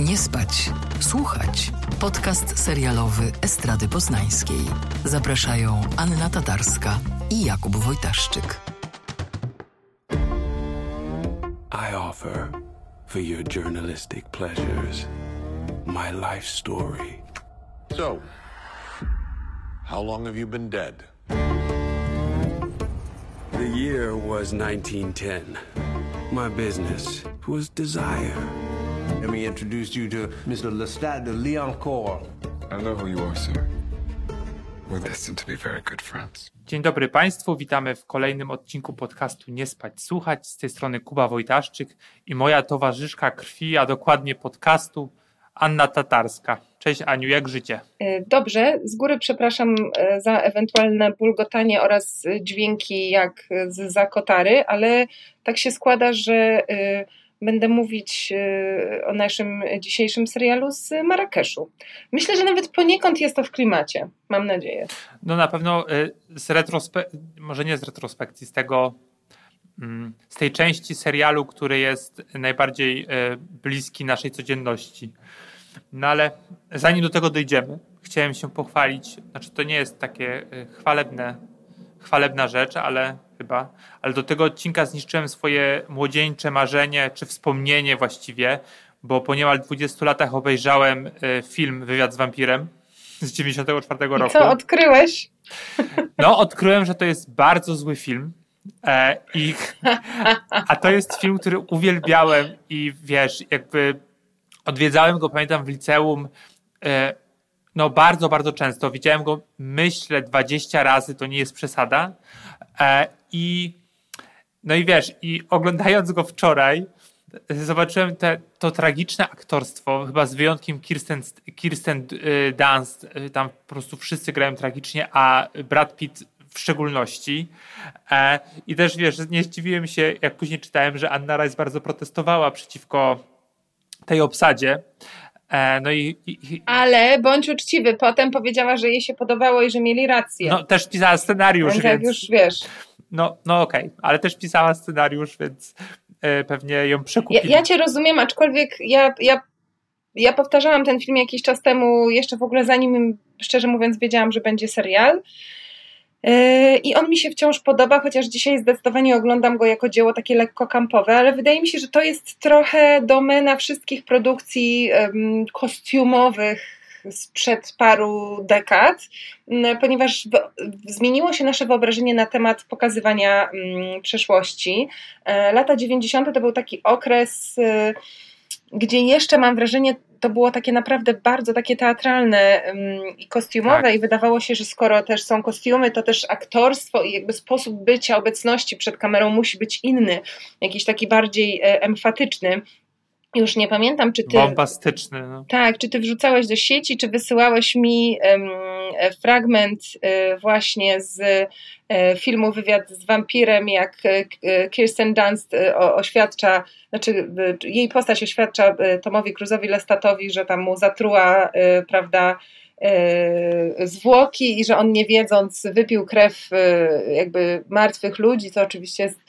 Nie spać, słuchać. Podcast serialowy Estrady Poznańskiej. Zapraszają Anna Tatarska i Jakub Wojtaszczyk. I offer for your journalistic pleasures my life story. So, how long have you been dead? The year was 1910. My business was desire. Let me introduce you to Mr. Lestat de Leoncourt. I know who you are, sir. We're destined to be very good friends. Dzień dobry Państwu, witamy w kolejnym odcinku podcastu Nie spać, słuchać. Z tej strony Kuba Wojtaszczyk i moja towarzyszka krwi, a dokładnie podcastu Anna Tatarska. Cześć Aniu, jak życie? E, dobrze, z góry przepraszam e, za ewentualne bulgotanie oraz dźwięki jak z zakotary, ale tak się składa, że e, będę mówić o naszym dzisiejszym serialu z Marrakeszu. Myślę, że nawet poniekąd jest to w klimacie, mam nadzieję. No na pewno z retrospekcji, może nie z retrospekcji, z tego mm, z tej części serialu, który jest najbardziej bliski naszej codzienności. No ale zanim do tego dojdziemy, chciałem się pochwalić, znaczy to nie jest takie y, chwalebne, chwalebna rzecz, ale chyba, ale do tego odcinka zniszczyłem swoje młodzieńcze marzenie, czy wspomnienie właściwie, bo po niemal 20 latach obejrzałem y, film Wywiad z wampirem z 94 roku. I co odkryłeś? No, odkryłem, że to jest bardzo zły film. E, i, a to jest film, który uwielbiałem i wiesz, jakby Odwiedzałem go, pamiętam, w liceum e, no bardzo, bardzo często. Widziałem go, myślę, 20 razy, to nie jest przesada. E, I no i wiesz, i oglądając go wczoraj, zobaczyłem te, to tragiczne aktorstwo, chyba z wyjątkiem Kirsten, Kirsten e, Dunst, tam po prostu wszyscy grają tragicznie, a Brad Pitt w szczególności. I też wiesz, nie zdziwiłem się, jak później czytałem, że Anna Rice bardzo protestowała przeciwko tej obsadzie. E, no i, i, Ale bądź uczciwy, potem powiedziała, że jej się podobało i że mieli rację. No też pisała scenariusz, więc. więc już wiesz. No, no okej, okay. ale też pisała scenariusz, więc e, pewnie ją przekupili. Ja, ja cię rozumiem, aczkolwiek ja, ja, ja powtarzałam ten film jakiś czas temu, jeszcze w ogóle zanim, szczerze mówiąc, wiedziałam, że będzie serial. Yy, I on mi się wciąż podoba, chociaż dzisiaj zdecydowanie oglądam go jako dzieło takie lekko kampowe, ale wydaje mi się, że to jest trochę domena wszystkich produkcji um, kostiumowych sprzed paru dekad, mm, ponieważ zmieniło się nasze wyobrażenie na temat pokazywania um, przeszłości. E, lata 90. to był taki okres. Y, gdzie jeszcze mam wrażenie, to było takie naprawdę bardzo takie teatralne um, i kostiumowe tak. i wydawało się, że skoro też są kostiumy, to też aktorstwo i jakby sposób bycia, obecności przed kamerą musi być inny, jakiś taki bardziej e, emfatyczny. Już nie pamiętam, czy ty. Bombastyczny. No. Tak, czy ty wrzucałeś do sieci, czy wysyłałeś mi um, fragment um, właśnie z um, filmu Wywiad z wampirem, jak Kirsten Dunst oświadcza, znaczy jej postać oświadcza Tomowi Cruzowi Lestatowi, że tam mu zatruła, prawda, zwłoki i że on nie wiedząc wypił krew jakby martwych ludzi, co oczywiście jest,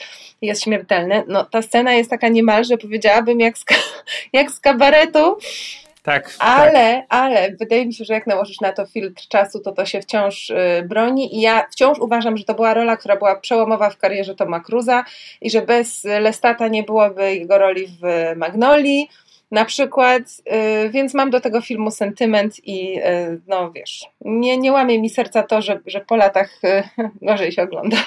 jest śmiertelne. No, ta scena jest taka niemalże, powiedziałabym, jak z, jak z kabaretu. Tak. Ale, tak. ale wydaje mi się, że jak nałożysz na to filtr czasu, to to się wciąż y, broni i ja wciąż uważam, że to była rola, która była przełomowa w karierze Toma Cruza i że bez Lestata nie byłoby jego roli w Magnolii na przykład, y, więc mam do tego filmu sentyment i y, no wiesz, nie, nie łamie mi serca to, że, że po latach y, gorzej się ogląda.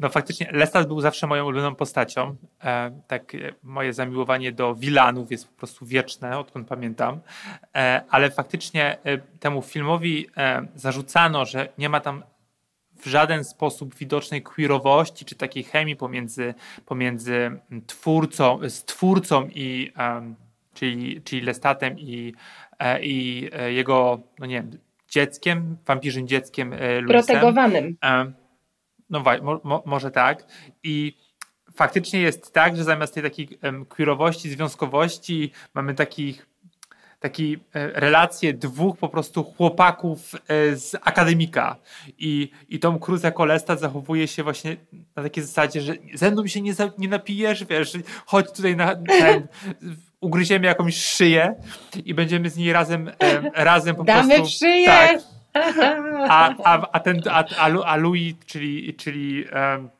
No faktycznie Lestat był zawsze moją ulubioną postacią. E, tak, e, moje zamiłowanie do Wilanów jest po prostu wieczne, odkąd pamiętam. E, ale faktycznie e, temu filmowi e, zarzucano, że nie ma tam w żaden sposób widocznej queerowości czy takiej chemii pomiędzy, pomiędzy twórcą, twórcą i um, czyli, czyli Lestatem i, e, i jego, no nie wiem, dzieckiem, wampirzym dzieckiem Luisem. Protegowanym. No mo, mo, może tak. I faktycznie jest tak, że zamiast tej takiej queerowości, związkowości mamy takich taki e, relację dwóch po prostu chłopaków e, z akademika i, i Tom Cruise jako Lestat zachowuje się właśnie na takiej zasadzie, że ze mną się nie, za, nie napijesz, wiesz, chodź tutaj na ten, ugryziemy jakąś szyję i będziemy z niej razem, e, razem po Damy prostu... w szyję! Tak, a, a, a, ten, a, a, Louis, czyli, czyli em,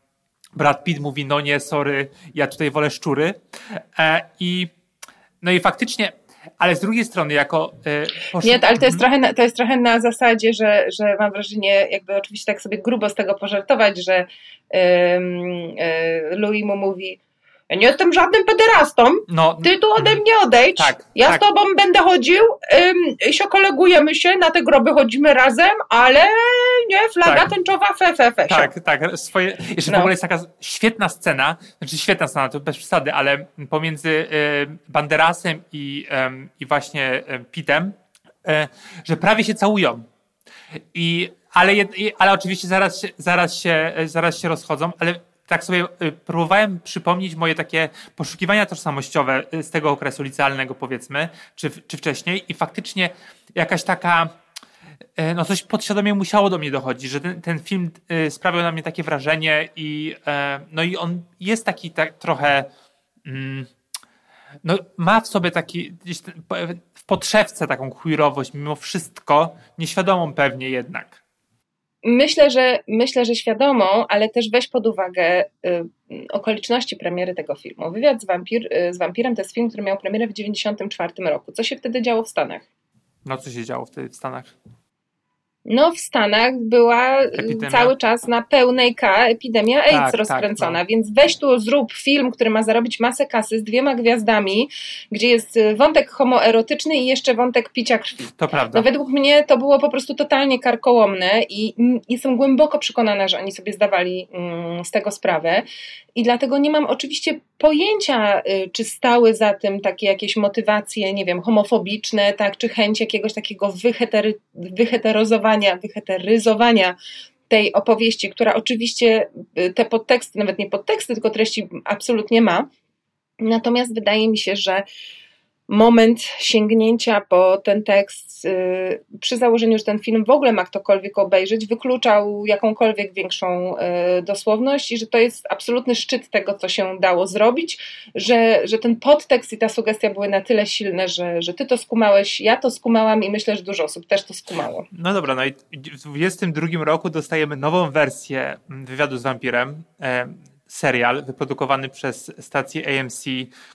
Brad Pitt mówi, no nie, sorry, ja tutaj wolę szczury. E, I no i faktycznie, ale z drugiej strony, jako. Poszuk- Nie, ale to jest, Mhm. trochę na, to jest trochę na zasadzie, że, że mam wrażenie, jakby oczywiście tak sobie grubo z tego pożartować, że y, Louis mu mówi ja nie jestem żadnym pederastą, No, ty tu ode mnie odejdź, Tak, ja tak. z tobą będę chodził, ym, się kolegujemy się, na te groby chodzimy razem, ale nie, flaga Tak. tęczowa, fe, fe, fe. Tak, tak. Swoje, jeszcze w No. ogóle jest taka świetna scena, znaczy świetna scena, to bez przesady, ale pomiędzy e, Banderasem i, i właśnie Pitem, e, że prawie się całują. I, ale, ale oczywiście zaraz zaraz, się, zaraz się rozchodzą, ale tak sobie e, próbowałem przypomnieć moje takie poszukiwania tożsamościowe e, z tego okresu licealnego powiedzmy, czy, czy wcześniej i faktycznie jakaś taka e, no coś podświadomie musiało do mnie dochodzić, że ten, ten film sprawiał na mnie takie wrażenie i e, no i on jest taki tak trochę mm, no ma w sobie taki w podszewce taką queerowość mimo wszystko, nieświadomą pewnie jednak. Myślę, że myślę, że świadomą, ale też weź pod uwagę y, okoliczności premiery tego filmu. Wywiad z, wampir, y, z wampirem to jest film, który miał premierę w 1994 roku. Co się wtedy działo w Stanach? No co się działo wtedy w Stanach? No, w Stanach była y, Epidemia. cały czas na pełnej K epidemia AIDS Tak, tak, rozkręcona, no. więc weź tu zrób film, który ma zarobić masę kasy z dwiema gwiazdami, gdzie jest y, wątek homoerotyczny i jeszcze wątek picia krwi. To prawda. No według mnie to było po prostu totalnie karkołomne i jestem głęboko przekonana, że oni sobie zdawali mm, z tego sprawę i dlatego nie mam oczywiście pojęcia, y, czy stały za tym takie jakieś motywacje, nie wiem, homofobiczne, tak, czy chęć jakiegoś takiego wyhetery, wyheterozowania, wyheteryzowania tej opowieści, która oczywiście y, te podteksty, nawet nie podteksty, tylko treści absolutnie ma. Natomiast wydaje mi się, że moment sięgnięcia po ten tekst, przy założeniu, że ten film w ogóle ma ktokolwiek obejrzeć, wykluczał jakąkolwiek większą y, dosłowność i że to jest absolutny szczyt tego, co się dało zrobić, że, że ten podtekst i ta sugestia były na tyle silne, że, że ty to skumałeś, ja to skumałam i myślę, że dużo osób też to skumało. No dobra, no i w 22 roku dostajemy nową wersję wywiadu z wampirem. Serial wyprodukowany przez stację AMC,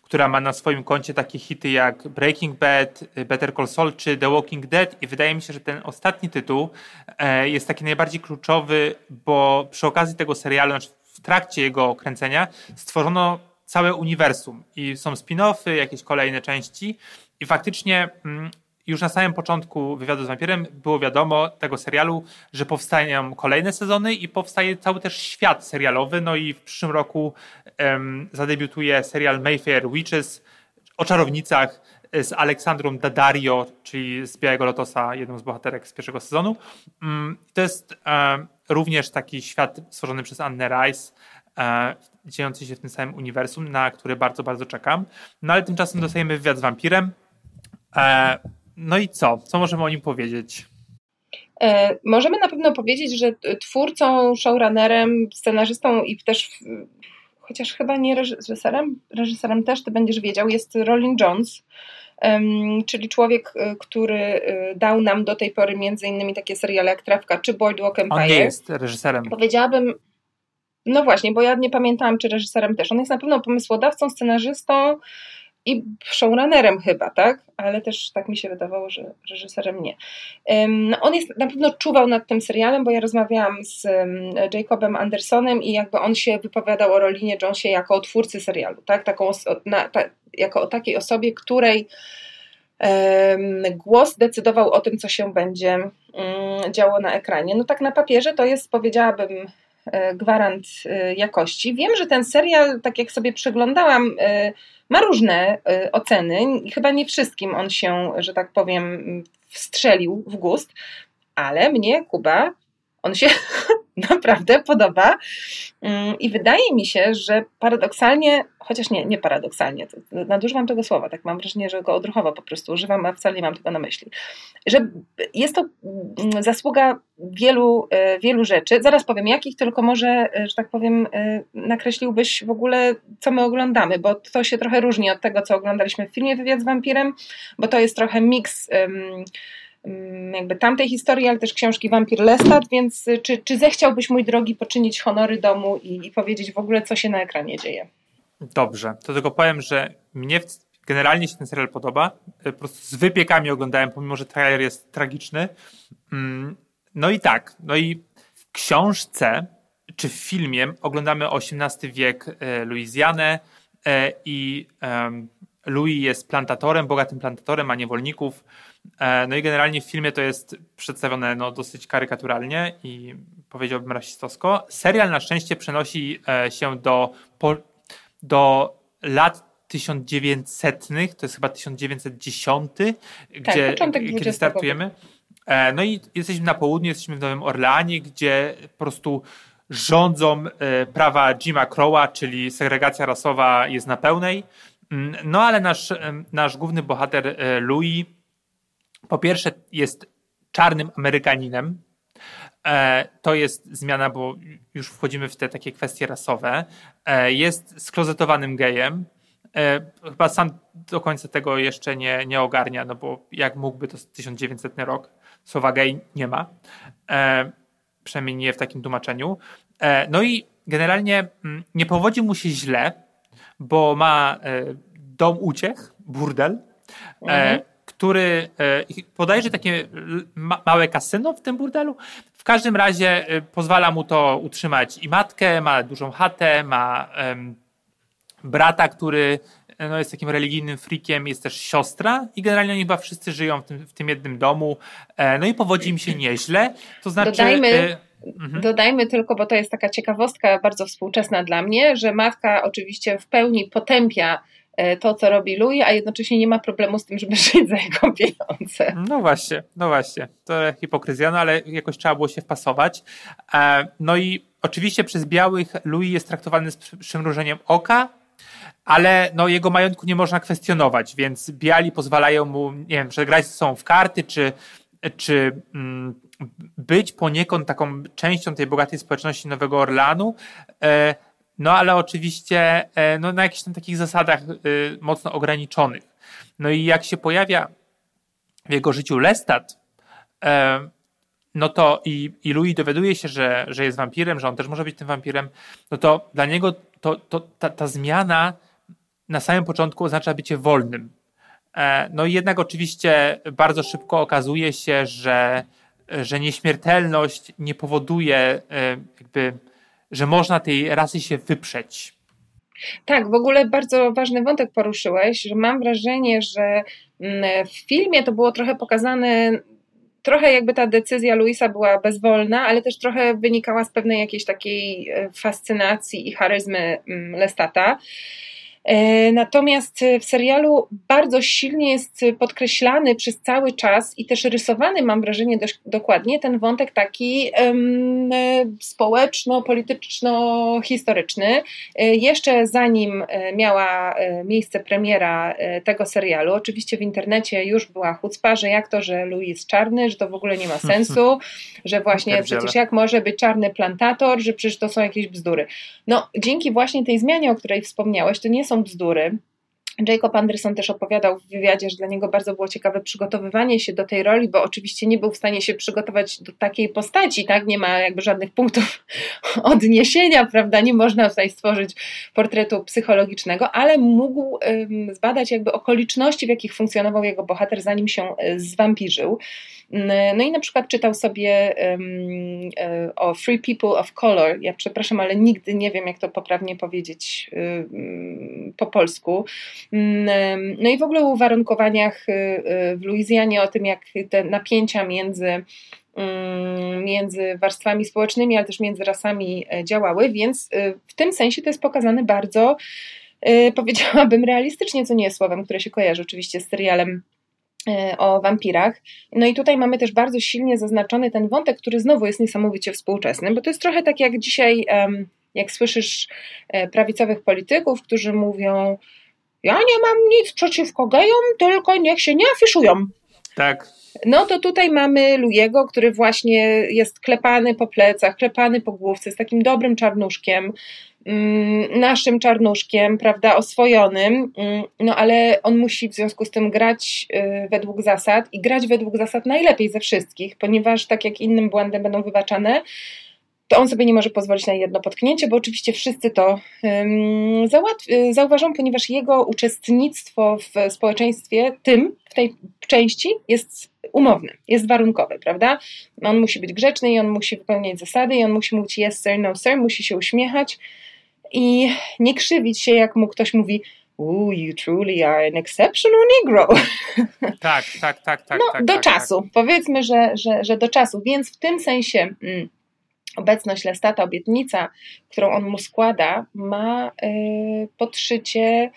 która ma na swoim koncie takie hity jak Breaking Bad, Better Call Saul czy The Walking Dead. I wydaje mi się, że ten ostatni tytuł e, jest taki najbardziej kluczowy, bo przy okazji tego serialu, znaczy w trakcie jego kręcenia stworzono całe uniwersum. I są spin-offy, jakieś kolejne części. I faktycznie mm, już na samym początku wywiadu z wampirem było wiadomo tego serialu, że powstają kolejne sezony i powstaje cały też świat serialowy. No i w przyszłym roku em, zadebiutuje serial Mayfair Witches o czarownicach z Aleksandrą Daddario, czyli z Białego Lotosa, jedną z bohaterek z pierwszego sezonu. Mm, To jest em, również taki świat stworzony przez Annę Rice, e, dziejący się w tym samym uniwersum, na który bardzo, bardzo czekam. No ale tymczasem dostajemy wywiad z wampirem. E, no i co? Co możemy o nim powiedzieć? E, możemy na pewno powiedzieć, że twórcą, showrunnerem, scenarzystą i też, chociaż chyba nie reżyserem, reżyserem też, ty będziesz wiedział, jest Rolling Jones, czyli człowiek, e, który e, dał nam do tej pory między innymi takie seriale jak Trawka czy Boardwalk Empire. On nie jest reżyserem. Powiedziałabym, no właśnie, bo ja nie pamiętałam, czy reżyserem też. On jest na pewno pomysłodawcą, scenarzystą i showrunnerem chyba, tak? Ale też tak mi się wydawało, że reżyserem nie. No on jest, na pewno czuwał nad tym serialem, bo ja rozmawiałam z Jacobem Andersonem i jakby on się wypowiadał o Rolinie Jonesie jako o twórcy serialu, tak? Taką, na, ta, jako o takiej osobie, której głos decydował o tym, co się będzie mm, działo na ekranie. No tak na papierze to jest, powiedziałabym, gwarant e, jakości. Wiem, że ten serial, tak jak sobie przeglądałam, e, ma różne e, oceny. Chyba nie wszystkim on się, że tak powiem, wstrzelił w gust, ale mnie, Kuba, on się naprawdę podoba. Mm, I wydaje mi się, że paradoksalnie, chociaż nie, nie paradoksalnie, nadużywam tego słowa, tak mam wrażenie, że go odruchowo po prostu używam, a wcale nie mam tego na myśli, że jest to mm, zasługa wielu, e, wielu rzeczy. Zaraz powiem jakich, tylko może, e, że tak powiem, e, nakreśliłbyś w ogóle, co my oglądamy, bo to się trochę różni od tego, co oglądaliśmy w filmie Wywiad z wampirem, bo to jest trochę miks um, jakby tamtej historii, ale też książki Wampir Lestat, więc y, czy, czy zechciałbyś, mój drogi, poczynić honory domu i, i powiedzieć w ogóle, co się na ekranie dzieje? Dobrze, to tylko powiem, że mnie generalnie się ten serial podoba. Y, po prostu z wypiekami oglądałem, pomimo że trailer jest tragiczny. Mm, no i tak, no i w książce czy w filmie oglądamy XVIII wiek y, Luizjanę i Louis jest plantatorem, bogatym plantatorem, a niewolników. E, no i generalnie w filmie to jest przedstawione no, dosyć karykaturalnie i powiedziałbym rasistowsko. Serial na szczęście przenosi e, się do, do lat 1900, to jest chyba 1910, tak, gdzie, kiedy startujemy. E, no i jesteśmy na południu, jesteśmy w Nowym Orleanie, gdzie po prostu rządzą prawa Jima Crowa, czyli segregacja rasowa jest na pełnej. Mm, no ale nasz, nasz główny bohater Louis po pierwsze jest czarnym Amerykaninem. E, to jest zmiana, bo już wchodzimy w te takie kwestie rasowe. E, jest sklozetowanym gejem. E, chyba sam do końca tego jeszcze nie, nie ogarnia, no bo jak mógłby, to 1900 rok. Słowa gej nie ma. Przynajmniej nie w takim tłumaczeniu. No i generalnie mm, nie powodzi mu się źle, bo ma dom uciech, burdel. Mhm który e, podaje takie małe kasyno w tym burdelu. W każdym razie e, pozwala mu to utrzymać i matkę, ma dużą chatę, ma brata, który no, jest takim religijnym frikiem, jest też siostra i generalnie oni chyba wszyscy żyją w tym, w tym jednym domu. E, no i powodzi im się nieźle. To znaczy... Dodajmy, Mhm. Dodajmy tylko, bo to jest taka ciekawostka bardzo współczesna dla mnie, że matka oczywiście w pełni potępia E, to, co robi Louis, a jednocześnie nie ma problemu z tym, żeby żyć za jego pieniądze. No właśnie, no właśnie. To hipokryzja, no ale jakoś trzeba było się wpasować. E, no i oczywiście przez białych Louis jest traktowany z przymrużeniem oka, ale no, jego majątku nie można kwestionować, więc biali pozwalają mu, nie wiem, że grać ze sobą w karty, czy, czy mm, być poniekąd taką częścią tej bogatej społeczności Nowego Orlanu. E, no ale oczywiście e, no, na jakichś tam takich zasadach y, mocno ograniczonych. No i jak się pojawia w jego życiu Lestat, e, no to i, i Louis dowiaduje się, że, że jest wampirem, że on też może być tym wampirem, no to dla niego to, to, ta, ta zmiana na samym początku oznacza bycie wolnym. E, no i jednak oczywiście bardzo szybko okazuje się, że, że nieśmiertelność nie powoduje jakby że można tej rasy się wyprzeć. Tak, w ogóle bardzo ważny wątek poruszyłeś, że mam wrażenie, że mm, w filmie to było trochę pokazane trochę jakby ta decyzja Luisa była bezwolna, ale też trochę wynikała z pewnej jakiejś takiej e, fascynacji i charyzmy mm, Lestata. E, natomiast w serialu bardzo silnie jest podkreślany przez cały czas i też rysowany, mam wrażenie, dość dokładnie ten wątek taki um, społeczno-polityczno-historyczny. E, jeszcze zanim e, miała miejsce premiera tego serialu, oczywiście w internecie już była chucpa, że jak to, że Louis jest czarny, że to w ogóle nie ma sensu, że właśnie przecież jak może być czarny plantator, że przecież to są jakieś bzdury. No, dzięki właśnie tej zmianie, o której wspomniałeś, to nie są bzdury. Jacob Anderson też opowiadał w wywiadzie, że dla niego bardzo było ciekawe przygotowywanie się do tej roli, bo oczywiście nie był w stanie się przygotować do takiej postaci, tak? Nie ma jakby żadnych punktów odniesienia, prawda? Nie można tutaj stworzyć portretu psychologicznego, ale mógł zbadać jakby okoliczności, w jakich funkcjonował jego bohater, zanim się e, zwampirzył. No i na przykład czytał sobie um, o Free People of Color. Ja przepraszam, ale nigdy nie wiem, jak to poprawnie powiedzieć um, po polsku. No i w ogóle o uwarunkowaniach y, y, w Luizjanie, o tym, jak te napięcia między między warstwami społecznymi, ale też między rasami e, działały, więc w tym sensie to jest pokazane bardzo, powiedziałabym, realistycznie, co nie jest słowem, które się kojarzy oczywiście z serialem o wampirach. No i tutaj mamy też bardzo silnie zaznaczony ten wątek, który znowu jest niesamowicie współczesny, bo to jest trochę tak jak dzisiaj, jak słyszysz e, prawicowych polityków, którzy mówią ja nie mam nic przeciwko gejom, tylko niech się nie afiszują. Tak. No to tutaj mamy Lujego, który właśnie jest klepany po plecach, klepany po główce, jest takim dobrym czarnuszkiem, naszym czarnuszkiem, prawda, oswojonym, mm, no ale on musi w związku z tym grać y, według zasad i grać według zasad najlepiej ze wszystkich, ponieważ tak jak innym błędy będą wybaczane, to on sobie nie może pozwolić na jedno potknięcie, bo oczywiście wszyscy to załatw- zauważą, ponieważ jego uczestnictwo w społeczeństwie, tym, w tej części, jest umowne, jest warunkowe, prawda? On musi być grzeczny i on musi wypełniać zasady i on musi mówić yes sir, no sir, musi się uśmiechać i nie krzywić się, jak mu ktoś mówi Ooh, you truly are an exceptional Negro. Tak, tak, tak, tak. No, tak, do tak, czasu. Tak. Powiedzmy, że, że, że do czasu. Więc w tym sensie mm, obecność Lestata, obietnica, którą on mu składa, ma y, podszycie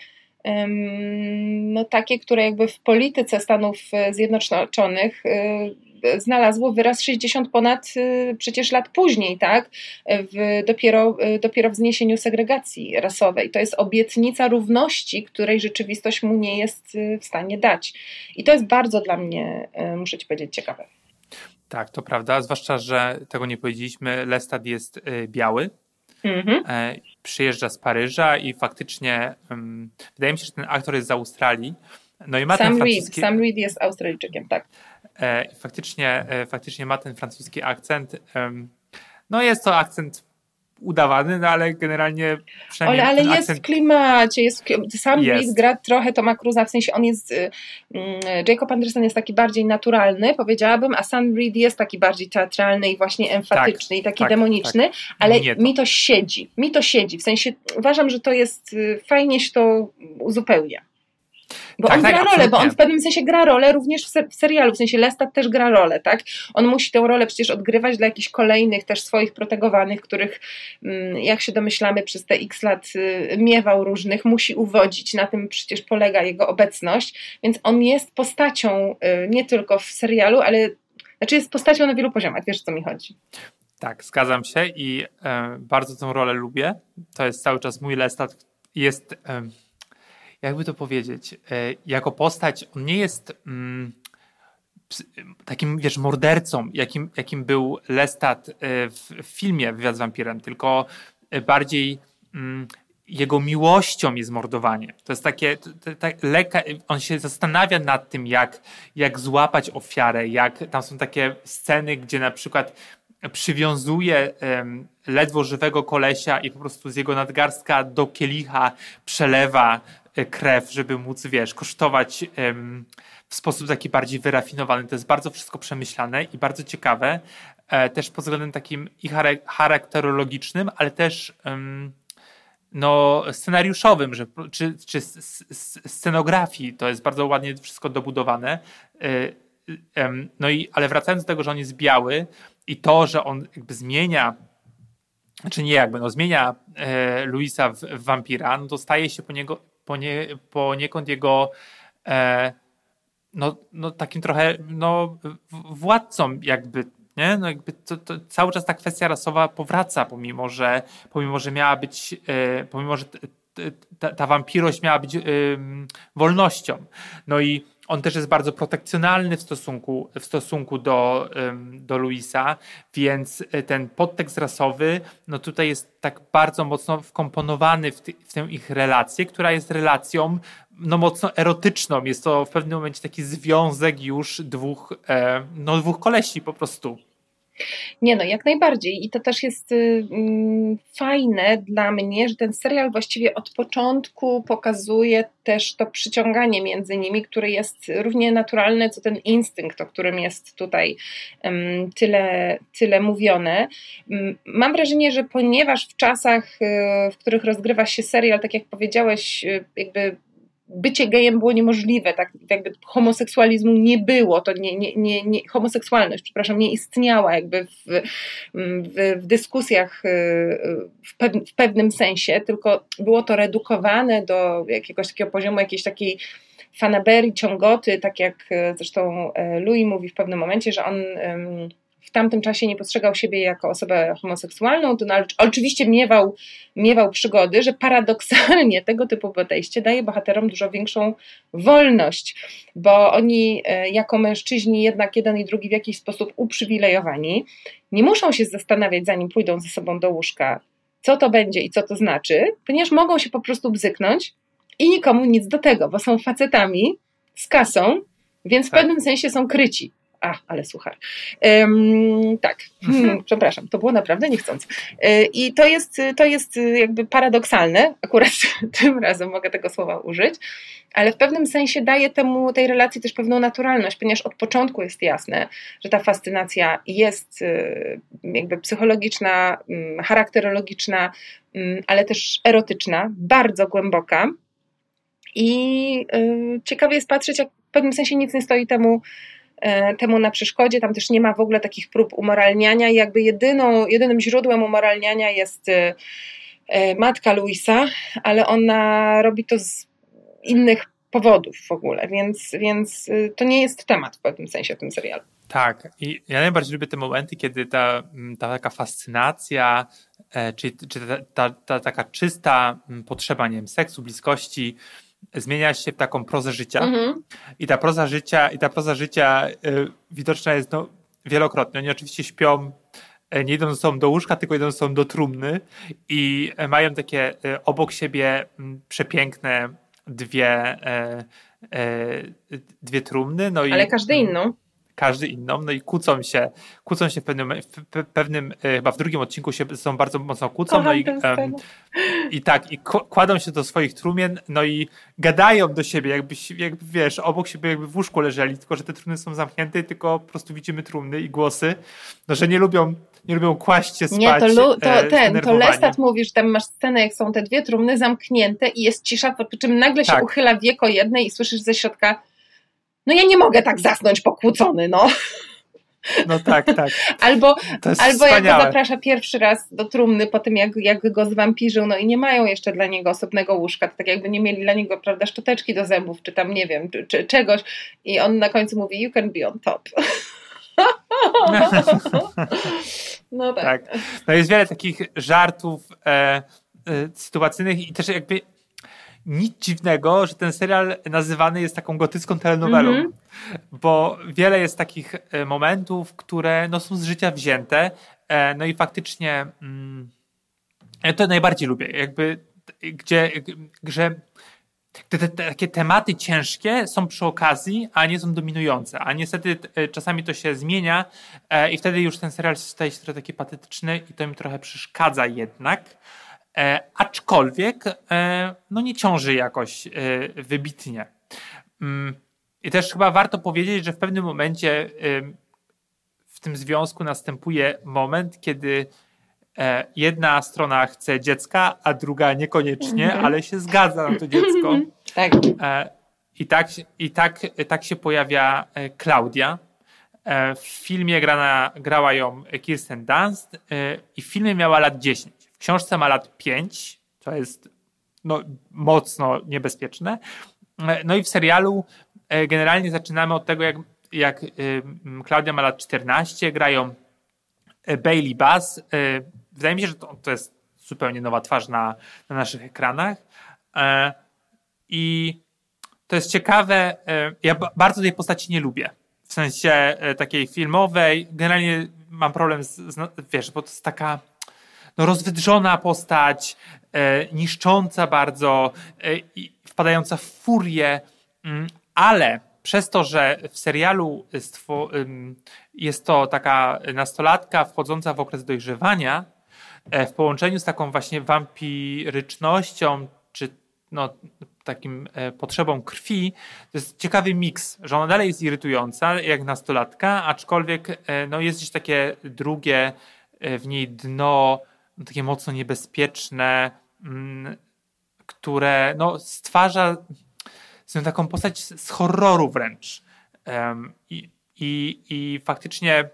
no, takie, które jakby w polityce Stanów Zjednoczonych y, znalazło wyraz 60 ponad y, przecież lat później, tak? W, dopiero, dopiero w zniesieniu segregacji rasowej. To jest obietnica równości, której rzeczywistość mu nie jest w stanie dać. I to jest bardzo dla mnie, muszę Ci powiedzieć, ciekawe. Tak, to prawda, zwłaszcza, że tego nie powiedzieliśmy, Lestat jest biały, mhm. E, przyjeżdża z Paryża i faktycznie um, wydaje mi się, że ten aktor jest z Australii. No i ma Sam ten francuski... Reed, Sam Reed jest Australijczykiem, tak. E, faktycznie, e, faktycznie ma ten francuski akcent. No jest to akcent udawany, no ale generalnie przynajmniej Ale, ale jest w klimacie, jest, sam jest. Gra trochę Toma Cruza, w sensie on jest, um, Jacob Anderson jest taki bardziej naturalny, powiedziałabym, a Sam Reed jest taki bardziej teatralny i właśnie emfatyczny tak, i taki tak, demoniczny, tak. ale to. mi to siedzi, mi to siedzi, w sensie uważam, że to jest, y, fajnie się to uzupełnia. Bo tak, on tak, gra rolę, bo on w pewnym sensie gra rolę również w, se w serialu, w sensie Lestat też gra rolę, tak? On musi tę rolę przecież odgrywać dla jakichś kolejnych też swoich protegowanych, których mm, jak się domyślamy przez te x lat y, miewał różnych, musi uwodzić, na tym przecież polega jego obecność, więc on jest postacią y, nie tylko w serialu, ale znaczy jest postacią na wielu poziomach, wiesz o co mi chodzi. Tak, zgadzam się i e, bardzo tę rolę lubię. To jest cały czas mój Lestat. Jest... E, jakby to powiedzieć, e, jako postać on nie jest mm, takim, wiesz, mordercą, jakim, jakim był Lestat e, w filmie Wywiad z wampirem, tylko bardziej mm, jego miłością jest mordowanie. To jest takie, tak lekka, on się zastanawia nad tym, jak, jak złapać ofiarę, jak tam są takie sceny, gdzie na przykład przywiązuje um, ledwo żywego kolesia i po prostu z jego nadgarstka do kielicha przelewa krew, żeby móc, wiesz, kosztować w sposób taki bardziej wyrafinowany. To jest bardzo wszystko przemyślane i bardzo ciekawe, e, też pod względem takim i charakterologicznym, ale też no, scenariuszowym, że, czy, czy scenografii, to jest bardzo ładnie wszystko dobudowane. E, no i, ale wracając do tego, że on jest biały i to, że on jakby zmienia czy nie jakby, no zmienia e, Luisa w, w wampira, no to staje się po niego, ponie, poniekąd jego e, no, no takim trochę no, władcą jakby, nie? No jakby to, to cały czas ta kwestia rasowa powraca, pomimo że, pomimo, że miała być, e, pomimo, że ta, ta wampirość miała być e, wolnością. No i on też jest bardzo protekcjonalny w stosunku, w stosunku do, do Luisa, więc e, ten podtekst rasowy, no tutaj jest tak bardzo mocno wkomponowany w, ty, w tę ich relację, która jest relacją no mocno erotyczną. Jest to w pewnym momencie taki związek już dwóch, e, no dwóch kolesi po prostu. Nie no, jak najbardziej. I to też jest y, mm, fajne dla mnie, że ten serial właściwie od początku pokazuje też to przyciąganie między nimi, które jest równie naturalne, co ten instynkt, o którym jest tutaj um, tyle, tyle mówione. Um, mam wrażenie, że ponieważ w czasach, y, w których rozgrywa się serial, tak jak powiedziałeś, y, jakby bycie gejem było niemożliwe, tak jakby homoseksualizmu nie było, to nie, nie, nie, nie homoseksualność, przepraszam, nie istniała jakby w, w, w dyskusjach y, w, pew, w pewnym sensie, tylko było to redukowane do jakiegoś takiego poziomu jakiejś takiej fanaberii, ciągoty, tak jak e, zresztą e, Louis mówi w pewnym momencie, że on tamtym czasie nie postrzegał siebie jako osobę homoseksualną, to no, oczywiście miewał, miewał przygody, że paradoksalnie tego typu podejście daje bohaterom dużo większą wolność, bo oni e, jako mężczyźni jednak jeden i drugi w jakiś sposób uprzywilejowani, nie muszą się zastanawiać zanim pójdą ze sobą do łóżka, co to będzie i co to znaczy, ponieważ mogą się po prostu bzyknąć i nikomu nic do tego, bo są facetami z kasą, więc w tak. pewnym sensie są kryci. A, ale słuchaj. Um, tak, hmm, przepraszam, to było naprawdę niechcące. Yy, I to jest, to jest jakby paradoksalne, akurat tym razem mogę tego słowa użyć, ale w pewnym sensie daje temu, tej relacji też pewną naturalność, ponieważ od początku jest jasne, że ta fascynacja jest yy, jakby psychologiczna, yy, charakterologiczna, mm, ale też erotyczna, bardzo głęboka. I y, ciekawie jest patrzeć, jak w pewnym sensie nic nie stoi temu E, temu na przeszkodzie. Tam też nie ma w ogóle takich prób umoralniania. I jakby jedyną, jedynym źródłem umoralniania jest e, e, matka Luisa, ale ona robi to z innych powodów w ogóle, więc, więc to nie jest temat w pewnym sensie w tym serialu. Tak, i ja najbardziej lubię te momenty, kiedy ta, ta taka fascynacja, czy, czy ta, ta, ta taka czysta potrzeba, nie wiem, seksu, bliskości, zmienia się w taką prozę życia. Mhm. I ta proza życia, i ta proza życia y, widoczna jest no, wielokrotnie. Oni oczywiście śpią, y, nie idą ze sobą do łóżka, tylko idą ze sobą do trumny i y, mają takie y, obok siebie m, przepiękne dwie, dwie trumny. No Ale i, każdy inną każdy inną, no i kłócą się, kłócą się w pewnym, w pewnym e, chyba w drugim odcinku się są bardzo mocno kłócą, no i, um, i tak, i kładą się do swoich trumien, no i gadają do siebie, jakby, jakby wiesz, obok siebie jakby w łóżku leżeli, tylko że te trumny są zamknięte, tylko po prostu widzimy trumny i głosy, no że nie lubią nie lubią kłaść się spać. Nie, to, lu, to e, ten, to Lestat mówi, że tam masz scenę, jak są te dwie trumny zamknięte i jest cisza, po czym nagle tak. się uchyla wieko jednej i słyszysz ze środka no ja nie mogę tak zasnąć pokłócony, no. No tak, tak. Albo, albo jak go zaprasza pierwszy raz do trumny po tym, jak, jak go zwampiżył, no i nie mają jeszcze dla niego osobnego łóżka, to tak jakby nie mieli dla niego, prawda, szczoteczki do zębów, czy tam, nie wiem, czy, czy czegoś i on na końcu mówi, you can be on top. No tak. tak. No jest wiele takich żartów e, e, sytuacyjnych i też jakby nic dziwnego, że ten serial nazywany jest taką gotycką telenowelą, mm -hmm. bo wiele jest takich e, momentów, które no, są z życia wzięte, e, no i faktycznie mm, ja to najbardziej lubię, jakby gdzie, że te, te, takie tematy ciężkie są przy okazji, a nie są dominujące. A niestety e, czasami to się zmienia i wtedy już ten serial staje się trochę taki patetyczny i to mi trochę przeszkadza jednak. E, aczkolwiek e, no nie ciąży jakoś e, wybitnie. Mm, I też chyba warto powiedzieć, że w pewnym momencie w tym związku następuje moment, kiedy jedna strona chce dziecka, a druga niekoniecznie, mhm. ale się zgadza na to dziecko. tak. I tak, i tak, tak się pojawia Klaudia. W filmie grana, grała ją Kirsten Dunst i w filmie miała lat 10 książce ma lat 5, to jest no, mocno niebezpieczne. No i w serialu e, generalnie zaczynamy od tego, jak, jak Klaudia ma lat 14, grają e, Bailey Bass. E, wydaje mi się, że to, to jest zupełnie nowa twarz na, na naszych ekranach. I to jest ciekawe. Ja bardzo tej postaci nie lubię. W sensie takiej filmowej. Generalnie mam problem z, z wiesz, bo to jest taka no, rozwydrzona postać, e, niszcząca bardzo e, wpadająca w furię, mm, ale przez to, że w serialu jest to taka nastolatka wchodząca w okres dojrzewania, e, w połączeniu z taką właśnie wampirycznością, czy no, takim potrzebą krwi, to jest ciekawy miks, że ona dalej jest irytująca jak nastolatka, aczkolwiek no, jest gdzieś takie drugie w niej dno no, takie mocno niebezpieczne, mm, które no, stwarza taką postać z horroru wręcz. I, i, I faktycznie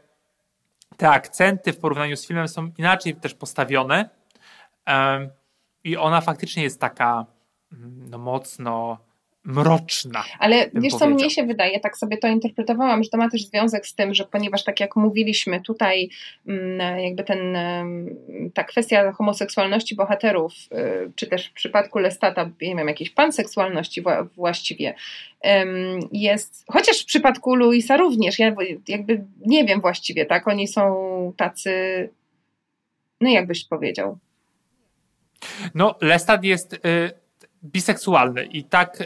te akcenty w porównaniu z filmem są inaczej też postawione. I ona faktycznie jest taka mm, no, mocno mroczna. Ale wiesz co, mnie się wydaje, tak sobie to interpretowałam, że to ma też związek z tym, że ponieważ tak jak mówiliśmy tutaj, mm, jakby ten, ta kwestia homoseksualności bohaterów, y, czy też w przypadku Lestata, nie wiem, jakiejś panseksualności wła- właściwie, jest, chociaż w przypadku Luisa również, ja jakby nie wiem właściwie, tak, oni są tacy, no jakbyś powiedział. No, Lestat jest y, biseksualny i tak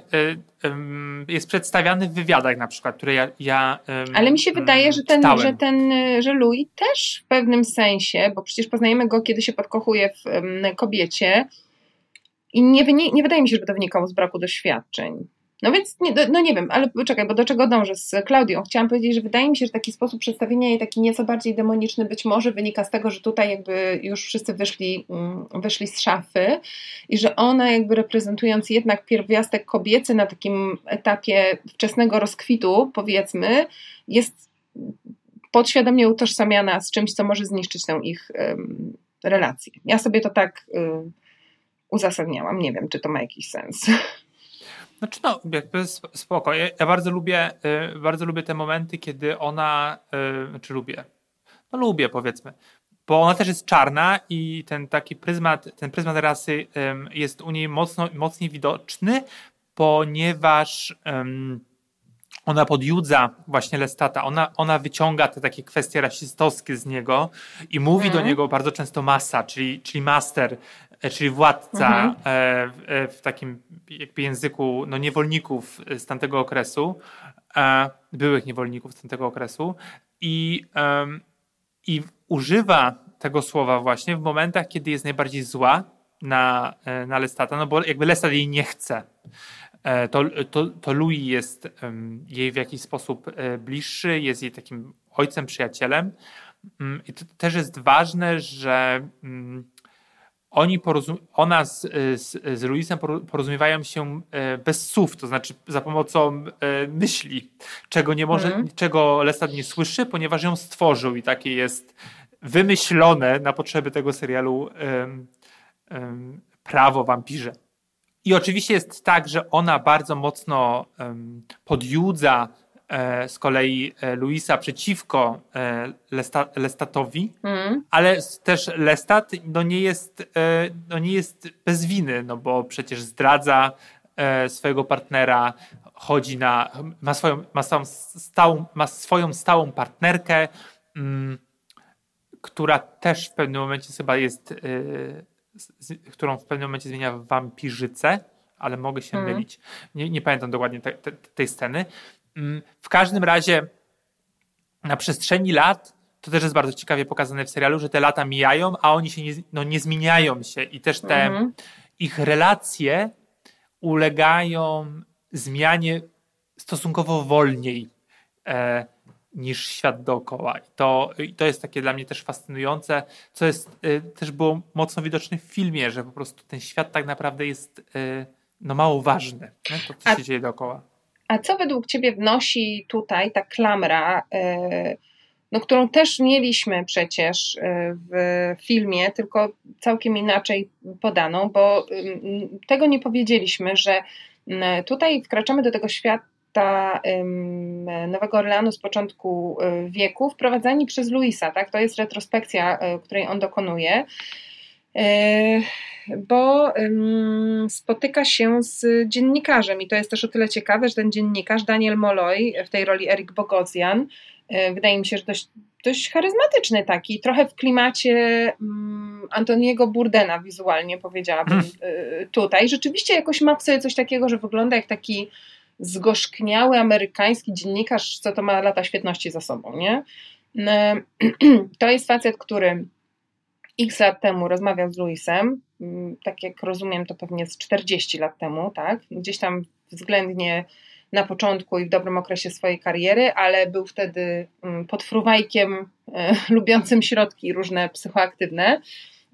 ym, jest przedstawiany w wywiadach na przykład, które ja, ja Ale mi się wydaje, że ten, czytałem. że ten, że Louis też w pewnym sensie, bo przecież poznajemy go, kiedy się podkochuje w kobiecie i nie, wyni- nie wydaje mi się, żeby to wynikało z braku doświadczeń. No więc, nie, no nie wiem, ale czekaj, bo do czego dążę z Klaudią? Chciałam powiedzieć, że wydaje mi się, że taki sposób przedstawienia jej taki nieco bardziej demoniczny być może wynika z tego, że tutaj jakby już wszyscy wyszli, mm, wyszli z szafy i że ona jakby reprezentując jednak pierwiastek kobiecy na takim etapie wczesnego rozkwitu, powiedzmy, jest podświadomie utożsamiana z czymś, co może zniszczyć tę ich em, relację. Ja sobie to tak y, uzasadniałam. Nie wiem, czy to ma jakiś sens. Znaczy no, jakby sp- spoko. Ja, ja bardzo lubię, y, bardzo lubię te momenty, kiedy ona, y, znaczy lubię, no lubię powiedzmy, bo ona też jest czarna i ten taki pryzmat, ten pryzmat rasy ym, jest u niej mocno, mocniej widoczny, ponieważ ona podjudza właśnie Lestata, ona, ona wyciąga te takie kwestie rasistowskie z niego i mówi do Mhm. niego bardzo często masa, czyli, czyli master, czyli władca Mhm. e, w, e, w takim jakby języku no, niewolników z tamtego okresu, e, byłych niewolników z tamtego okresu i, i używa tego słowa właśnie w momentach, kiedy jest najbardziej zła na, e, na Lestata, no bo jakby Lestat jej nie chce. E, To, to, to Louis jest jej w jakiś sposób e, bliższy, jest jej takim ojcem, przyjacielem. Mm, I to też jest ważne, że mm, oni porozum- ona z, z, z Luisem poro- porozumiewają się e, bez słów, to znaczy za pomocą e, myśli, czego nie może, Mhm. czego Lestat nie słyszy, ponieważ ją stworzył i takie jest wymyślone na potrzeby tego serialu em, em, prawo wampirze. I oczywiście jest tak, że ona bardzo mocno em, podjudza e, z kolei e, Luisa przeciwko e, Lesta, Lestatowi, Mm. ale też Lestat no nie, jest, e, no nie jest bez winy, no bo przecież zdradza e, swojego partnera, chodzi na, ma swoją, ma swoją, stałą, ma swoją stałą partnerkę, mm, która też w pewnym momencie chyba jest, e, z, którą w pewnym momencie zmienia w wampirzycę, ale mogę się Mhm. mylić. Nie, nie pamiętam dokładnie te, te, tej sceny. Mm, W każdym razie na przestrzeni lat to też jest bardzo ciekawie pokazane w serialu, że te lata mijają, a oni się nie, no, nie zmieniają się i też te Mhm. ich relacje ulegają zmianie stosunkowo wolniej e, niż świat dookoła. I to, I to jest takie dla mnie też fascynujące, co jest e, też było mocno widoczne w filmie, że po prostu ten świat tak naprawdę jest e, no, mało ważny, nie? to co A- się dzieje dookoła. A co według Ciebie wnosi tutaj ta klamra, e, no, którą też mieliśmy przecież e, w filmie, tylko całkiem inaczej podaną, bo ym, tego nie powiedzieliśmy, że mm, tutaj wkraczamy do tego świata Nowego Orleanu z początku y, wieku, wprowadzani przez Luisa, tak? To jest retrospekcja, której on dokonuje. E, bo spotyka się z dziennikarzem i to jest też o tyle ciekawe, że ten dziennikarz Daniel Molloy w tej roli Erik Bogosian e, wydaje mi się, że dość, dość charyzmatyczny taki, trochę w klimacie mm, Antoniego Burdena wizualnie powiedziałabym e, tutaj. Rzeczywiście jakoś ma w sobie coś takiego, że wygląda jak taki zgorzkniały amerykański dziennikarz, co to ma lata świetności za sobą, nie? E, To jest facet, który x lat temu rozmawiał z Luisem, mm, tak jak rozumiem, to pewnie z 40 lat temu, tak? Gdzieś tam względnie na początku i w dobrym okresie swojej kariery, ale był wtedy mm, pod fruwajkiem e, lubiącym środki różne psychoaktywne.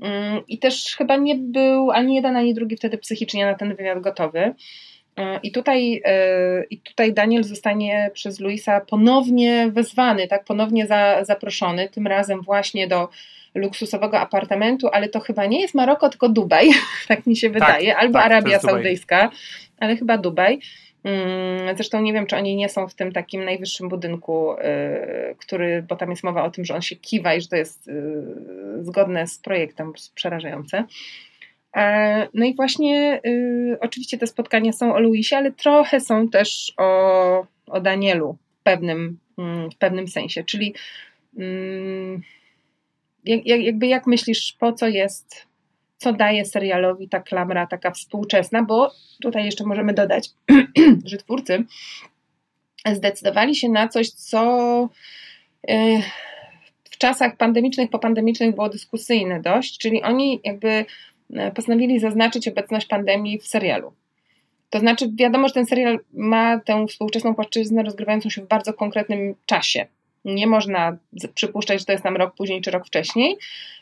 Mm, I też chyba nie był ani jeden, ani drugi wtedy psychicznie na ten wywiad gotowy. E, I tutaj, e, I tutaj Daniel zostanie przez Luisa ponownie wezwany, tak, ponownie za, zaproszony, tym razem właśnie do luksusowego apartamentu, ale to chyba nie jest Maroko, tylko Dubaj, tak mi się wydaje, albo tak, Arabia. Saudyjska, ale chyba Dubaj. Mm, Zresztą nie wiem, czy oni nie są w tym takim najwyższym budynku, y, który, bo tam jest mowa o tym, że on się kiwa i że to jest y, zgodne z projektem, przerażające. E, No i właśnie y, oczywiście te spotkania są o Luisie, ale trochę są też o, o Danielu w pewnym, mm, w pewnym sensie. Czyli mm, jak, jak, jakby jak myślisz, po co jest, co daje serialowi ta klamra taka współczesna, bo tutaj jeszcze możemy dodać, że twórcy zdecydowali się na coś, co y, w czasach pandemicznych, popandemicznych było dyskusyjne dość, czyli oni jakby e, postanowili zaznaczyć obecność pandemii w serialu. To znaczy, wiadomo, że ten serial ma tę współczesną płaszczyznę rozgrywającą się w bardzo konkretnym czasie. Nie można przypuszczać, że to jest tam rok później czy rok wcześniej.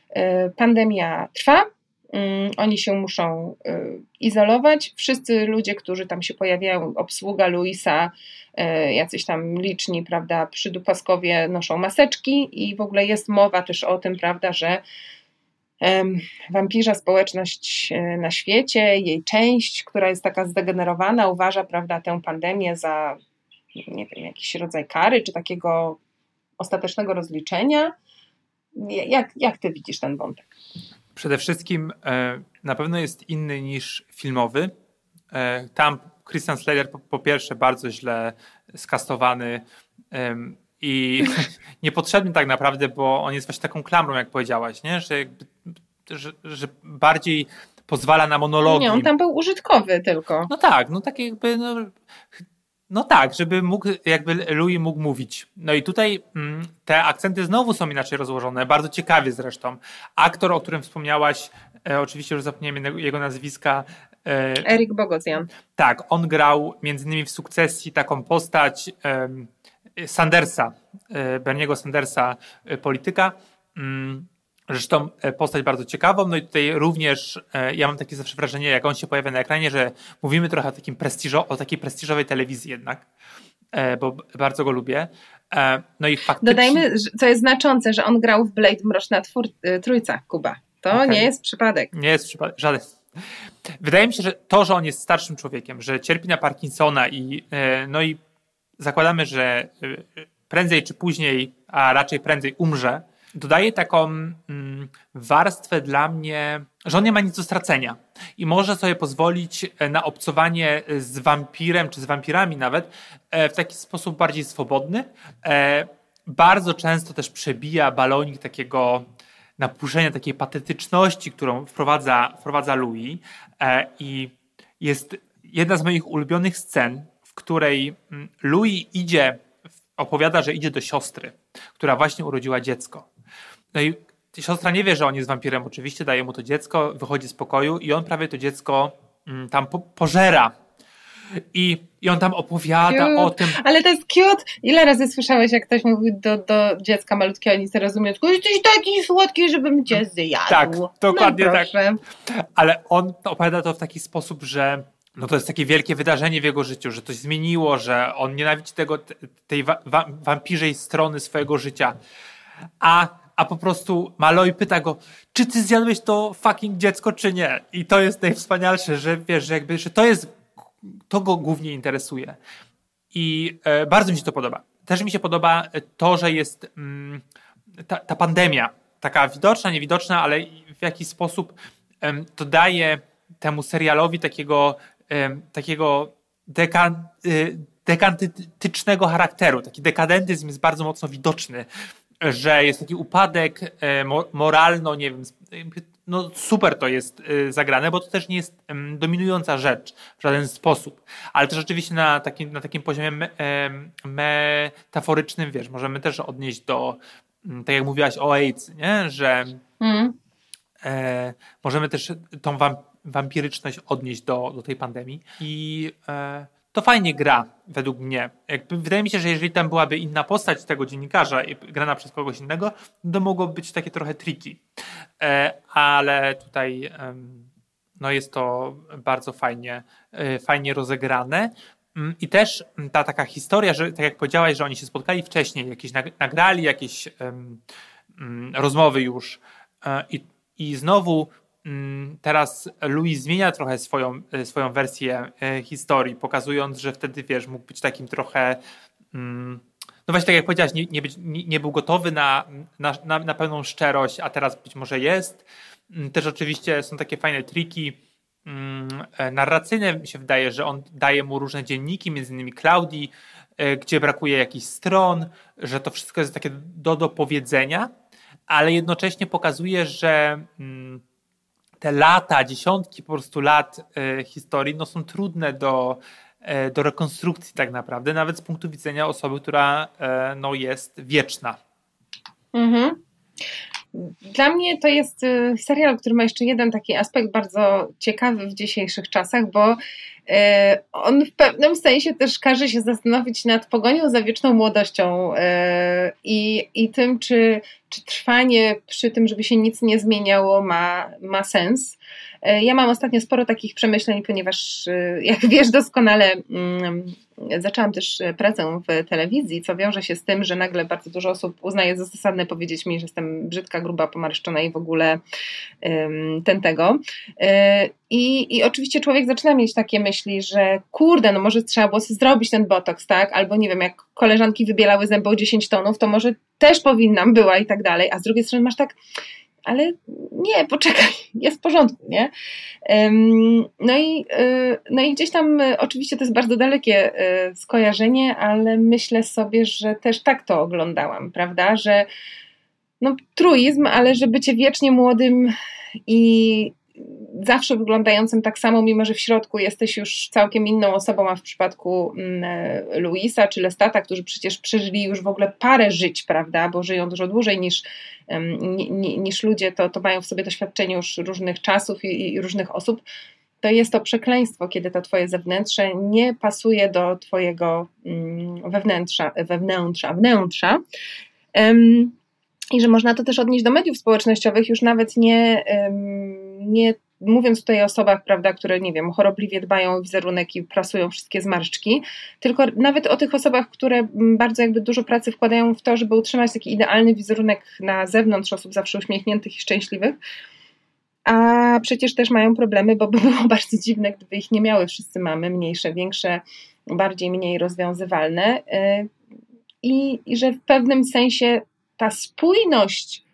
E, Pandemia trwa, mm, oni się muszą e, izolować. Wszyscy ludzie, którzy tam się pojawiają, obsługa Luisa, e, jacyś tam liczni, prawda, przydupaskowie noszą maseczki i w ogóle jest mowa też o tym, prawda, że wampirza społeczność na świecie, jej część, która jest taka zdegenerowana, uważa, prawda, tę pandemię za, nie wiem, jakiś rodzaj kary, czy takiego ostatecznego rozliczenia. Jak, jak ty widzisz ten wątek? Przede wszystkim e, na pewno jest inny niż filmowy. E, tam Christian Slater po, po pierwsze bardzo źle skastowany i niepotrzebny tak naprawdę, bo on jest właśnie taką klamrą, jak powiedziałaś, nie? Że, jakby, że, że bardziej pozwala na monologi. Nie, on tam był użytkowy tylko. No tak, no tak jakby, no, no tak, żeby mógł, jakby Louis mógł mówić. No i tutaj mm, te akcenty znowu są inaczej rozłożone, bardzo ciekawie zresztą. Aktor, o którym wspomniałaś, e, oczywiście już zapomniałem jego- nazwiska, e, Erik Bogosian. tak, on grał między innymi w sukcesji taką postać em, Sandersa, e, Berniego Sandersa, e, polityka. Mm, Zresztą e, postać bardzo ciekawą, no i tutaj również e, ja mam takie zawsze wrażenie, jak on się pojawia na ekranie, że mówimy trochę o, takim prestiżo, o takiej prestiżowej telewizji jednak, e, bo bardzo go lubię. No i faktycznie... Dodajmy, co jest znaczące, że on grał w Blade Mroczna Twór, Trójca, Kuba. To Okej. nie jest przypadek. Nie jest przypadek, żaden. Wydaje mi się, że to, że on jest starszym człowiekiem, że cierpi na Parkinsona i no i zakładamy, że prędzej czy później, a raczej prędzej umrze, dodaje taką mm, warstwę dla mnie, że on nie ma nic do stracenia i może sobie pozwolić e, na obcowanie z wampirem czy z wampirami nawet e, w taki sposób bardziej swobodny. E, Bardzo często też przebija balonik takiego napuszenia takiej patetyczności, którą wprowadza, wprowadza Louis. I jest jedna z moich ulubionych scen, w której mm, Louis idzie, opowiada, że idzie do siostry, która właśnie urodziła dziecko. No i siostra nie wie, że on jest wampirem, oczywiście, daje mu to dziecko, wychodzi z pokoju i on prawie to dziecko mm, tam po, pożera. I, I on tam opowiada Cute. o tym, Ale to jest cute. Ile razy słyszałeś, jak ktoś mówił do, do dziecka malutkiego, nic nie rozumie, tylko jesteś taki słodki, żebym cię zjadł. Tak, dokładnie no, tak. ale on opowiada to w taki sposób, że no to jest takie wielkie wydarzenie w jego życiu, że coś zmieniło, że on nienawidzi tego, te- tej wa- wampirzej strony swojego życia. A, a po prostu Malloy pyta go, czy ty zjadłeś to fucking dziecko, czy nie? I to jest najwspanialsze, że wiesz, że jakby, że to jest, to go głównie interesuje. I e, bardzo mi się to podoba. Też mi się podoba to, że jest mm, ta, ta pandemia, taka widoczna, niewidoczna, ale w jakiś sposób em, to daje temu serialowi takiego, em, takiego deka, y, dekantycznego charakteru. Taki dekadentyzm jest bardzo mocno widoczny, że jest taki upadek e, mo- moralno, nie wiem, no super to jest y, zagrane, bo to też nie jest dominująca rzecz w żaden sposób, ale też oczywiście na takim, na takim poziomie metaforycznym, wiesz, możemy też odnieść do, tak jak mówiłaś o AIDS, nie? że Mm. e, możemy też tą wam, wampiryczność odnieść do, do tej pandemii i e, to fajnie gra, według mnie. Jakby, wydaje mi się, że jeżeli tam byłaby inna postać tego dziennikarza i grana przez kogoś innego, to mogłoby być takie trochę tricky. E, ale tutaj no jest to bardzo fajnie, e, fajnie rozegrane. Mm, I też ta taka historia, że tak jak powiedziałaś, że oni się spotkali wcześniej, jakieś nag- nagrali jakieś em, mm, rozmowy już e, i, i znowu mm, teraz Louis zmienia trochę swoją, e, swoją wersję e, historii, pokazując, że wtedy, wiesz, mógł być takim trochę... Mm, no właśnie tak jak powiedziałaś, nie, nie, nie, był gotowy na, na, na, na pełną szczerość, a teraz być może jest. Mm, Też oczywiście są takie fajne triki mm, e, narracyjne. Mi się wydaje, że on daje mu różne dzienniki, między innymi Klaudii, gdzie brakuje jakichś stron, że to wszystko jest takie do dopowiedzenia, ale jednocześnie pokazuje, że mm, te lata, dziesiątki po prostu lat e, historii no, są trudne do, e, do rekonstrukcji tak naprawdę, nawet z punktu widzenia osoby, która e, no, jest wieczna. Mhm. Dla mnie to jest y, serial, który ma jeszcze jeden taki aspekt bardzo ciekawy w dzisiejszych czasach, bo y, on w pewnym sensie też każe się zastanowić nad pogonią za wieczną młodością y, i, i tym, czy, czy trwanie przy tym, żeby się nic nie zmieniało, ma, ma sens. Ja mam ostatnio sporo takich przemyśleń, ponieważ jak wiesz doskonale, mm, zaczęłam też pracę w telewizji, co wiąże się z tym, że nagle bardzo dużo osób uznaje za zasadne powiedzieć mi, że jestem brzydka, gruba, pomarszczona i w ogóle ten tego. I, I oczywiście człowiek zaczyna mieć takie myśli, że kurde, no może trzeba było zrobić ten botoks, tak? Albo nie wiem, jak koleżanki wybielały zęby o 10 tonów, to może też powinnam była i tak dalej. A z drugiej strony masz tak, ale nie, poczekaj, jest w porządku, nie? No i, no i gdzieś tam oczywiście to jest bardzo dalekie skojarzenie, ale myślę sobie, że też tak to oglądałam, prawda? Że no truizm, ale że bycie wiecznie młodym i zawsze wyglądającym tak samo, mimo że w środku jesteś już całkiem inną osobą, a w przypadku Luisa czy Lestata, którzy przecież przeżyli już w ogóle parę żyć, prawda, bo żyją dużo dłużej niż, niż ludzie, to, to mają w sobie doświadczenie już różnych czasów i, i różnych osób, to jest to przekleństwo, kiedy to twoje zewnętrze nie pasuje do twojego wewnętrza, wewnętrza, wnętrza. I że można to też odnieść do mediów społecznościowych, już nawet nie, nie mówiąc tutaj o osobach, prawda, które, nie wiem, chorobliwie dbają o wizerunek i prasują wszystkie zmarszczki, tylko nawet o tych osobach, które bardzo jakby dużo pracy wkładają w to, żeby utrzymać taki idealny wizerunek na zewnątrz osób zawsze uśmiechniętych i szczęśliwych, a przecież też mają problemy, bo by było bardzo dziwne, gdyby ich nie miały. Wszyscy mamy mniejsze, większe, bardziej, mniej rozwiązywalne. Y, I, i że w pewnym sensie ta spójność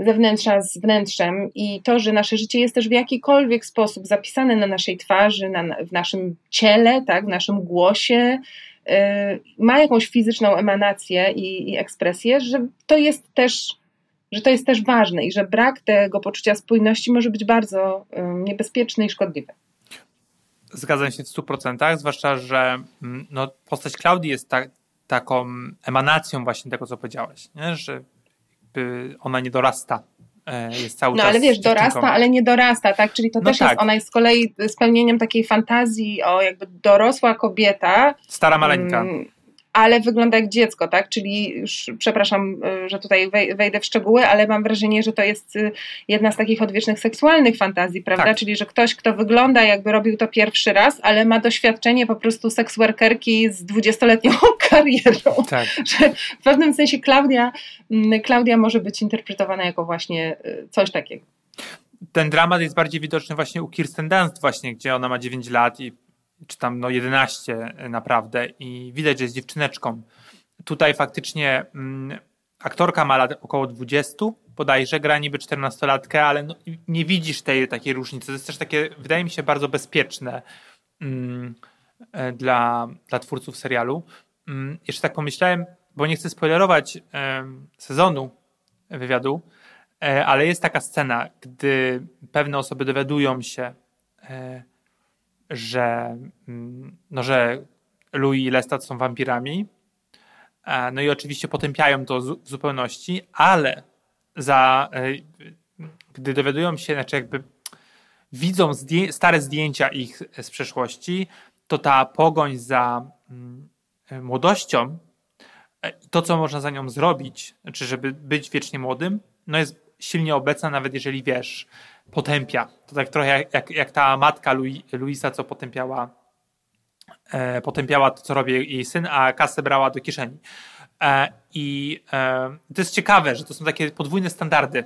zewnętrza z wnętrzem i to, że nasze życie jest też w jakikolwiek sposób zapisane na naszej twarzy, na, w naszym ciele, tak, w naszym głosie, yy, ma jakąś fizyczną emanację i, i ekspresję, że to jest też że to jest też ważne i że brak tego poczucia spójności może być bardzo yy, niebezpieczny i szkodliwy. Zgadzam się w 100%, zwłaszcza, że mm, no, postać Klaudii jest tak, taką emanacją właśnie tego, co powiedziałeś, nie? że ona nie dorasta. E, jest cały no czas ale wiesz, dorasta, ale nie dorasta, tak? Czyli to No też tak. jest, ona jest z kolei spełnieniem takiej fantazji o jakby dorosła kobieta. Stara maleńka. mm, Ale wygląda jak dziecko, tak? Czyli już, przepraszam, y, że tutaj wej- wejdę w szczegóły, ale mam wrażenie, że to jest y, jedna z takich odwiecznych seksualnych fantazji, prawda? Tak. Czyli, że ktoś, kto wygląda jakby robił to pierwszy raz, ale ma doświadczenie po prostu seksworkerki z dwudziestoletnią karierą. Tak. że w pewnym sensie Klaudia, mm, Klaudia może być interpretowana jako właśnie y, coś takiego. Ten dramat jest bardziej widoczny właśnie u Kirsten Dunst właśnie, gdzie ona ma 9 lat i czy tam no 11 naprawdę i widać, że jest dziewczyneczką. Tutaj faktycznie mm, aktorka ma lat około 20, bodajże, gra niby 14-latkę, ale no, nie widzisz tej takiej różnicy. To jest też takie, wydaje mi się, bardzo bezpieczne mm, e, dla, dla twórców serialu. Mm, jeszcze tak pomyślałem, bo nie chcę spoilerować em, sezonu wywiadu, e, ale jest taka scena, gdy pewne osoby dowiadują się, e, że, mm, no, że Louis i Lestat są wampirami. E, No i oczywiście potępiają to w zupełności, ale za, e, gdy dowiadują się, znaczy jakby widzą zdję- stare zdjęcia ich z przeszłości, to ta pogoń za mm, młodością, e, to, co można za nią zrobić, znaczy, żeby być wiecznie młodym, no jest silnie obecna, nawet jeżeli wiesz, potępia. To tak trochę jak, jak, ta matka Luisa, co potępiała, e, potępiała to, co robi jej syn, a kasę brała do kieszeni. E, I e, to jest ciekawe, że to są takie podwójne standardy.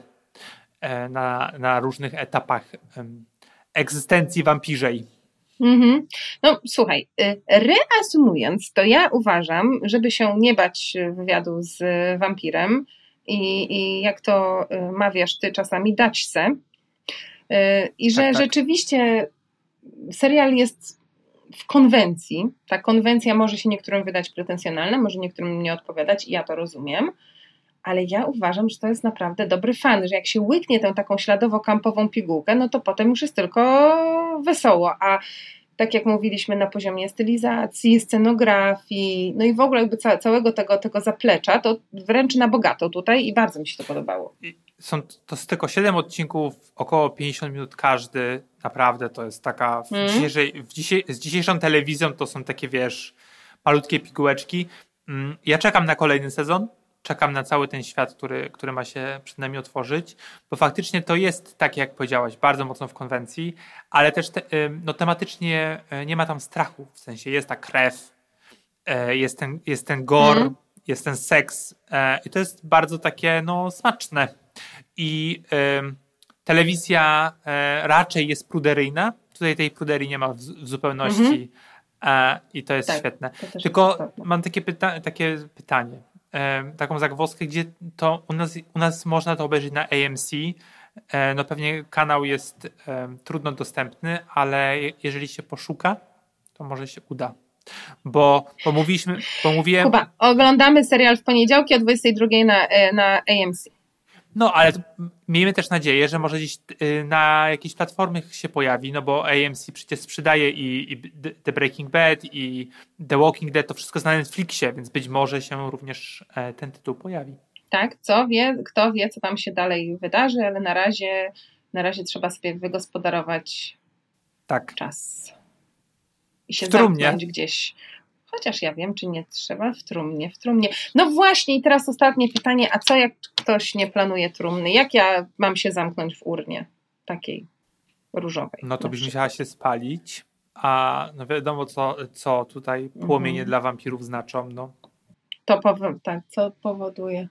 e, na, na różnych etapach egzystencji wampirzej. Mhm. No słuchaj, y, reasumując, to ja uważam, żeby się nie bać wywiadu z wampirem i, i jak to y, mawiasz ty czasami, dać se. Y, I że Tak, tak. rzeczywiście serial jest w konwencji. Ta konwencja może się niektórym wydać pretensjonalna, może niektórym nie odpowiadać i ja to rozumiem. Ale ja uważam, że to jest naprawdę dobry fan, że jak się łyknie tę taką śladowo-kampową pigułkę, no to potem już jest tylko wesoło. A tak jak mówiliśmy na poziomie stylizacji, scenografii, no i w ogóle jakby ca- całego tego, tego zaplecza, to wręcz na bogato tutaj i bardzo mi się to podobało. Są to jest tylko 7 odcinków, około 50 minut każdy. Naprawdę to jest taka. W Mhm. dzisiejszej, w dzisiaj, z dzisiejszą telewizją to są takie, wiesz, malutkie pigułeczki. Mm, Ja czekam na kolejny sezon. Czekam na cały ten świat, który, który ma się przed nami otworzyć, bo faktycznie to jest, tak jak powiedziałaś, bardzo mocno w konwencji, ale też te, no, tematycznie y, nie ma tam strachu. W sensie jest ta krew, e, jest ten, jest ten gore, Mhm. jest ten seks e, i to jest bardzo takie no, smaczne. I telewizja e, raczej jest pruderyjna. Tutaj tej pruderii nie ma w, w zupełności e, i to jest Tak, świetne. to Tylko mam takie, pyta- takie pytanie, e, taką zagwozdkę, gdzie to u nas, u nas można to obejrzeć na AMC. E, no pewnie kanał jest trudno dostępny, ale je- jeżeli się poszuka, to może się uda. Bo, bo mówiliśmy, bo mówiłem, Kuba, oglądamy serial w poniedziałki o 22 na, e, na AMC. no ale miejmy też nadzieję, że może gdzieś y, na jakiejś platformie się pojawi, no bo AMC przecież sprzedaje i, i The Breaking Bad i The Walking Dead, to wszystko jest na Netflixie, więc być może się również e, ten tytuł pojawi. Tak, co wie, kto wie, co tam się dalej wydarzy, ale na razie, na razie trzeba sobie wygospodarować Tak. czas. I się zamknąć gdzieś. Chociaż ja wiem, czy nie trzeba w trumnie, w trumnie. No właśnie, i teraz ostatnie pytanie, a co jak ktoś nie planuje trumny? Jak ja mam się zamknąć w urnie takiej różowej? No to byś przykład? musiała się spalić, a no wiadomo co, co tutaj płomienie Mhm. dla wampirów znaczą, no. To powo- tak, co powoduje?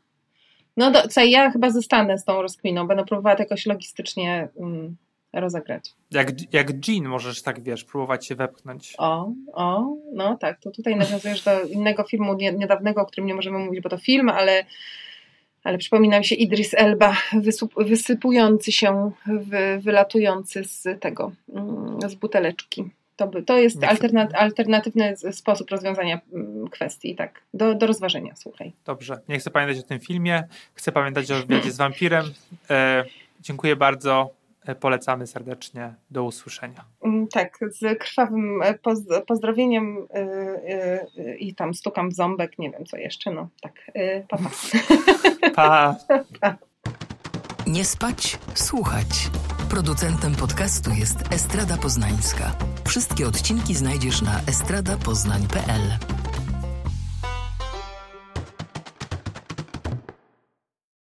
No do, co, ja chyba zostanę z tą rozkminą, będę próbowała to jakoś logistycznie mm, rozegrać. Jak, jak Jean możesz tak, wiesz, próbować się wepchnąć. O, o, no tak, to tutaj nawiązujesz do innego filmu nie, niedawnego, o którym nie możemy mówić, bo to film, ale, ale przypomina mi się Idris Elba wysypujący się, wy, wylatujący z tego, mm, z buteleczki. To, by, to jest Nie alterna, alternatywny sposób rozwiązania mm, kwestii, tak, do, do rozważenia, słuchaj. Dobrze, nie chcę pamiętać o tym filmie, chcę pamiętać o wywiadzie z wampirem. E, dziękuję bardzo, polecamy serdecznie, do usłyszenia. Mm, Tak, z krwawym e, poz- pozdrowieniem y, i tam stukam w ząbek, nie wiem co jeszcze, no tak, y, pa, pa. Pa! Nie spać, słuchać. Producentem podcastu jest Estrada Poznańska. Wszystkie odcinki znajdziesz na estradapoznań.pl.